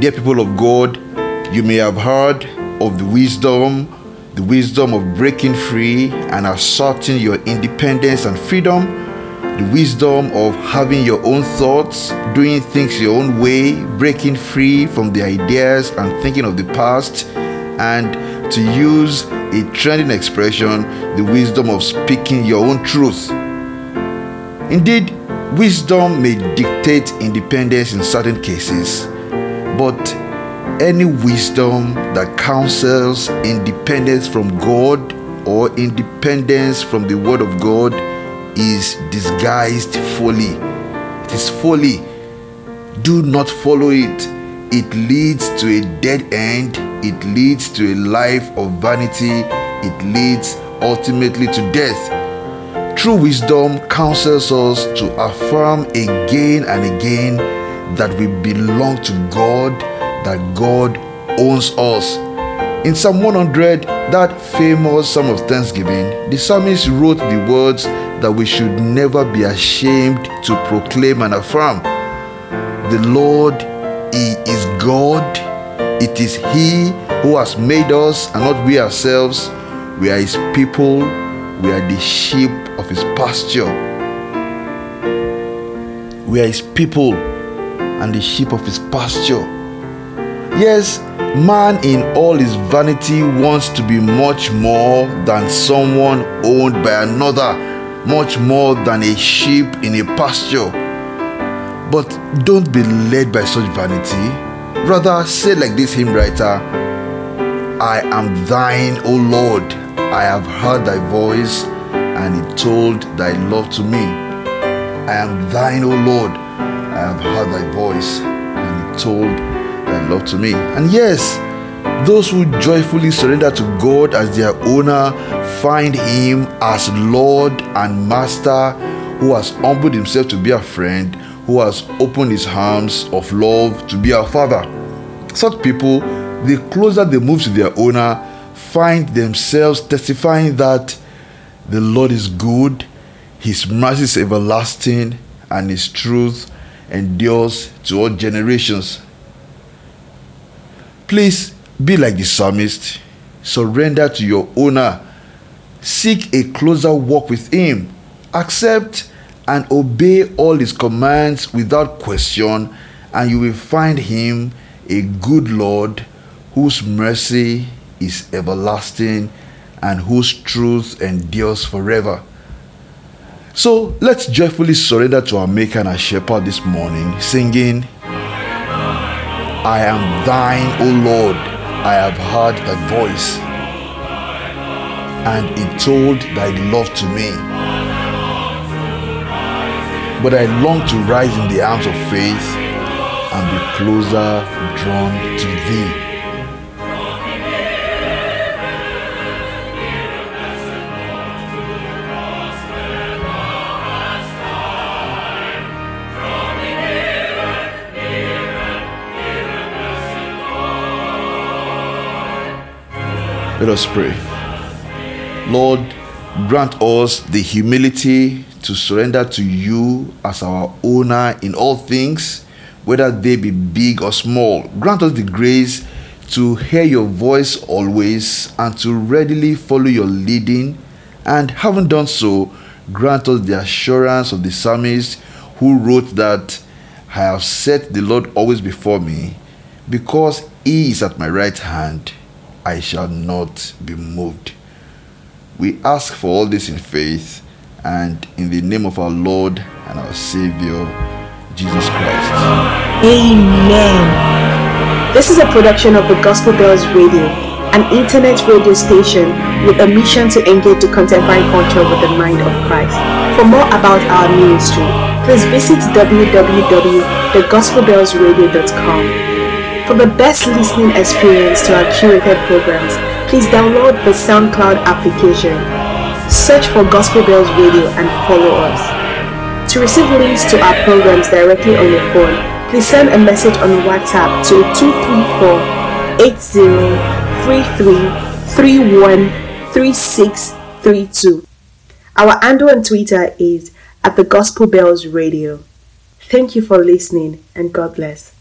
Dear people of God, you may have heard of the wisdom, the wisdom of breaking free and asserting your independence and freedom, the wisdom of having your own thoughts, doing things your own way, breaking free from the ideas and thinking of the past, and to use a trending expression, the wisdom of speaking your own truth. Indeed, wisdom may dictate independence in certain cases, but any wisdom that counsels independence from God or independence from the Word of God is disguised folly. It is folly. Do not follow it. It leads to a dead end. It leads to a life of vanity. It leads ultimately to death. True wisdom counsels us to affirm again and again that we belong to God, that God owns us. In Psalm 100, that famous Psalm of Thanksgiving, the psalmist wrote the words that we should never be ashamed to proclaim and affirm. The Lord, He is God. It is He who has made us and not we ourselves. We are His people. We are the sheep of His pasture. We are His people and the sheep of His pasture. Yes, man in all his vanity wants to be much more than someone owned by another much more than a sheep in a pasture. But don't be led by such vanity. Rather, say like this hymn writer I am thine, O Lord. I have heard thy voice, and it told thy love to me. I am thine, O Lord. I have heard thy voice, and told thy love to me. And yes, those who joyfully surrender to God as their owner find Him as Lord and Master, who has humbled Himself to be a friend, who has opened His arms of love to be our Father. Such people, the closer they move to their owner, find themselves testifying that the Lord is good, His mercy is everlasting, and His truth endures to all generations. Please be like the psalmist, surrender to your owner, seek a closer walk with him, accept and obey all his commands without question, and you will find him a good Lord whose mercy is everlasting and whose truth endures forever. So let's joyfully surrender to our Maker and our Shepherd this morning, singing, I am thine, O Lord. I have heard thy voice, and it told thy love to me. But I long to rise in the arms of faith and be closer drawn to thee. Let us pray. Lord, grant us the humility to surrender to you as our owner in all things, whether they be big or small. Grant us the grace to hear your voice always and to readily follow your leading. And having done so, grant us the assurance of the psalmist who wrote that I have set the Lord always before me, because he is at my right hand. I shall not be moved. We ask for all this in faith and in the name of our Lord and our Savior, Jesus Christ. Amen. This is a production of the Gospel Bells Radio, an internet radio station with a mission to engage the contemporary culture with the mind of Christ. For more about our ministry, please visit www.thegospelbellsradio.com. For the best listening experience to our curated programs, please download the SoundCloud application. Search for Gospel Bells Radio and follow us. To receive links to our programs directly on your phone, please send a message on WhatsApp to 234 8033313632. Our handle on Twitter is at the Gospel Bells Radio. Thank you for listening and God bless.